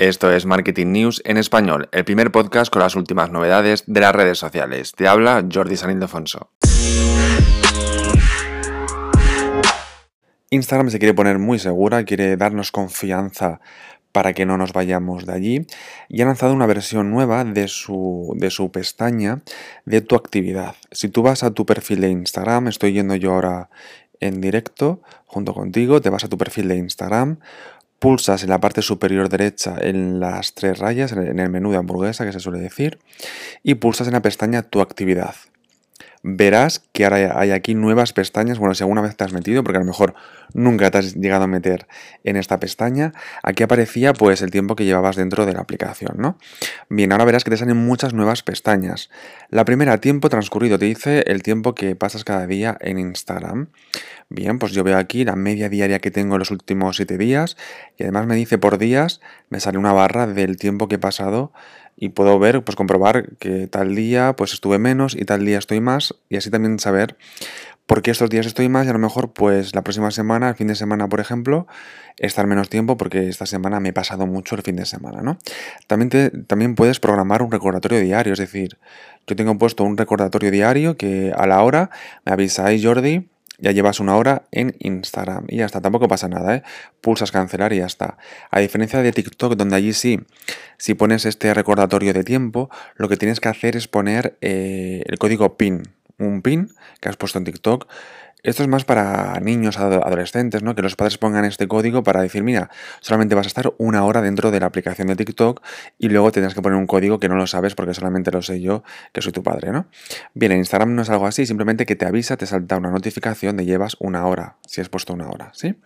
Esto es Marketing News en español, el primer podcast con las últimas novedades de las redes sociales. Te habla Jordi San Ildefonso. Instagram se quiere poner muy segura, quiere darnos confianza para que no nos vayamos de allí y ha lanzado una versión nueva de su, de su pestaña de tu actividad. Si tú vas a tu perfil de Instagram, estoy yendo yo ahora en directo junto contigo, te vas a tu perfil de Instagram, pulsas en la parte superior derecha en las tres rayas, en el menú de hamburguesa que se suele decir, y pulsas en la pestaña Tu actividad verás que ahora hay aquí nuevas pestañas. Bueno, si alguna vez te has metido, porque a lo mejor nunca te has llegado a meter en esta pestaña, aquí aparecía pues el tiempo que llevabas dentro de la aplicación, ¿no? Bien, ahora verás que te salen muchas nuevas pestañas. La primera, tiempo transcurrido, te dice el tiempo que pasas cada día en Instagram. Bien, pues yo veo aquí la media diaria que tengo en los últimos 7 días y además me dice por días, me sale una barra del tiempo que he pasado y puedo ver, pues comprobar que tal día pues estuve menos y tal día estoy más y así también saber por qué estos días estoy más y a lo mejor pues la próxima semana, el fin de semana por ejemplo, estar menos tiempo porque esta semana me he pasado mucho el fin de semana, ¿no? También, te, también puedes programar un recordatorio diario, es decir, yo tengo puesto un recordatorio diario que a la hora me avisáis Jordi, ya llevas una hora en Instagram y ya está, tampoco pasa nada, ¿eh? Pulsas cancelar y ya está. A diferencia de TikTok, donde allí sí, si pones este recordatorio de tiempo, lo que tienes que hacer es poner eh, el código PIN, un PIN que has puesto en TikTok esto es más para niños, adolescentes, ¿no? Que los padres pongan este código para decir, mira, solamente vas a estar una hora dentro de la aplicación de TikTok y luego tendrás que poner un código que no lo sabes porque solamente lo sé yo, que soy tu padre, ¿no? Bien, en Instagram no es algo así, simplemente que te avisa, te salta una notificación de llevas una hora, si has puesto una hora, ¿sí?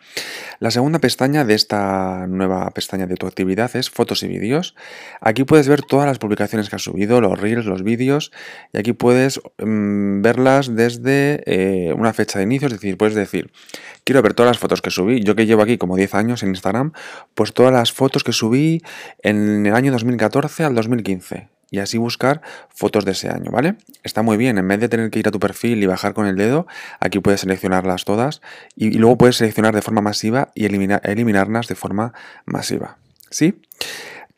La segunda pestaña de esta nueva pestaña de tu actividad es fotos y vídeos. Aquí puedes ver todas las publicaciones que has subido, los reels, los vídeos, y aquí puedes mm, verlas desde eh, una fecha de inicio, es decir, puedes decir, quiero ver todas las fotos que subí, yo que llevo aquí como 10 años en Instagram, pues todas las fotos que subí en el año 2014 al 2015 y así buscar fotos de ese año, ¿vale? Está muy bien, en vez de tener que ir a tu perfil y bajar con el dedo, aquí puedes seleccionarlas todas y, luego puedes seleccionar de forma masiva y eliminar, eliminarlas de forma masiva, ¿sí?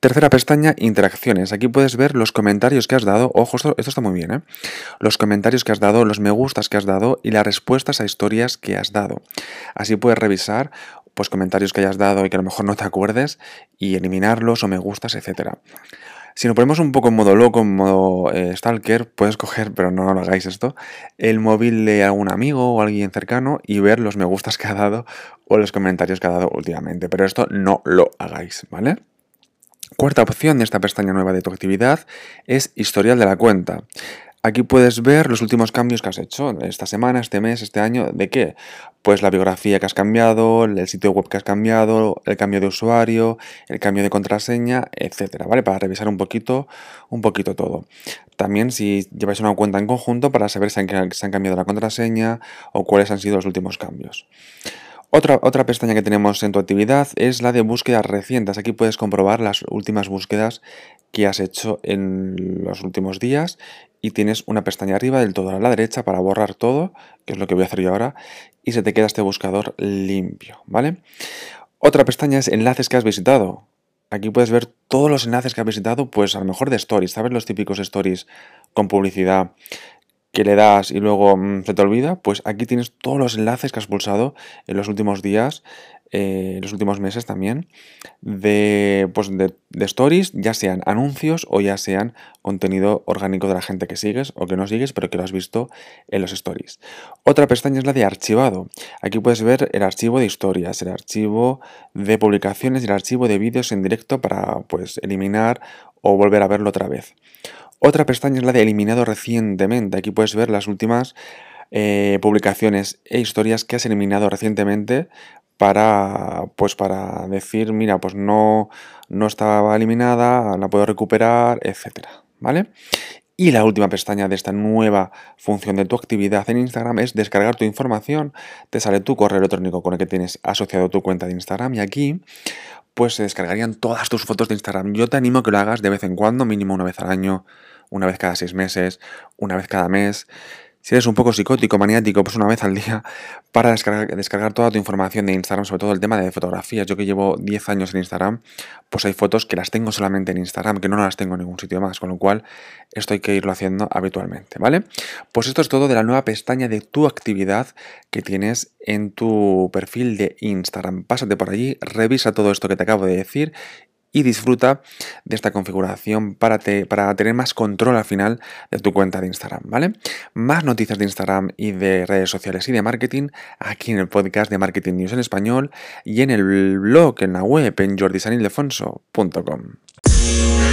Tercera pestaña, interacciones. Aquí puedes ver los comentarios que has dado. Ojo, esto, está muy bien, ¿eh? Los comentarios que has dado, los me gustas que has dado y las respuestas a historias que has dado. Así puedes revisar pues comentarios que hayas dado y que a lo mejor no te acuerdes y eliminarlos o me gustas, etcétera. Si nos ponemos un poco en modo loco, en modo eh, stalker, puedes coger, pero no, no lo hagáis esto, el móvil de algún amigo o alguien cercano y ver los me gustas que ha dado o los comentarios que ha dado últimamente. Pero esto no lo hagáis, ¿vale? Cuarta opción de esta pestaña nueva de tu actividad es historial de la cuenta. Aquí puedes ver los últimos cambios que has hecho esta semana, este mes, este año. ¿De qué? Pues la biografía que has cambiado, el sitio web que has cambiado, el cambio de usuario, el cambio de contraseña, etcétera, ¿vale? Para revisar un poquito, un poquito todo. También si lleváis una cuenta en conjunto para saber si si han cambiado la contraseña o cuáles han sido los últimos cambios. Otra, otra pestaña que tenemos en tu actividad es la de búsquedas recientes. Aquí puedes comprobar las últimas búsquedas que has hecho en los últimos días y tienes una pestaña arriba del todo a la derecha para borrar todo, que es lo que voy a hacer yo ahora, y se te queda este buscador limpio, ¿vale? Otra pestaña es enlaces que has visitado. Aquí puedes ver todos los enlaces que has visitado, pues a lo mejor de stories, ¿sabes? Los típicos stories con publicidad que le das y luego mm, se te olvida, pues aquí tienes todos los enlaces que has pulsado en los últimos días, eh, en los últimos meses también, de, pues de, stories, ya sean anuncios o ya sean contenido orgánico de la gente que sigues o que no sigues, pero que lo has visto en los stories. Otra pestaña es la de archivado. Aquí puedes ver el archivo de historias, el archivo de publicaciones y el archivo de vídeos en directo para pues eliminar o volver a verlo otra vez. Otra pestaña es la de eliminado recientemente. Aquí puedes ver las últimas eh, publicaciones e historias que has eliminado recientemente para pues para decir, mira, pues no, no estaba eliminada, la puedo recuperar, etcétera, ¿vale? Y la última pestaña de esta nueva función de tu actividad en Instagram es descargar tu información. Te sale tu correo electrónico con el que tienes asociado tu cuenta de Instagram y aquí pues se descargarían todas tus fotos de Instagram. Yo te animo a que lo hagas de vez en cuando, mínimo una vez al año, una vez cada seis meses, una vez cada mes. Si eres un poco psicótico, maniático, pues una vez al día para descargar, toda tu información de Instagram, sobre todo el tema de fotografías. Yo que llevo 10 años en Instagram, pues hay fotos que las tengo solamente en Instagram, que no las tengo en ningún sitio más, con lo cual esto hay que irlo haciendo habitualmente, ¿vale? Pues esto es todo de la nueva pestaña de tu actividad que tienes en tu perfil de Instagram. Pásate por allí, revisa todo esto que te acabo de decir y disfruta de esta configuración para, tener más control al final de tu cuenta de Instagram, ¿vale? Más noticias de Instagram y de redes sociales y de marketing aquí en el podcast de Marketing News en español y en el blog, en la web, en jordisanildefonso.com.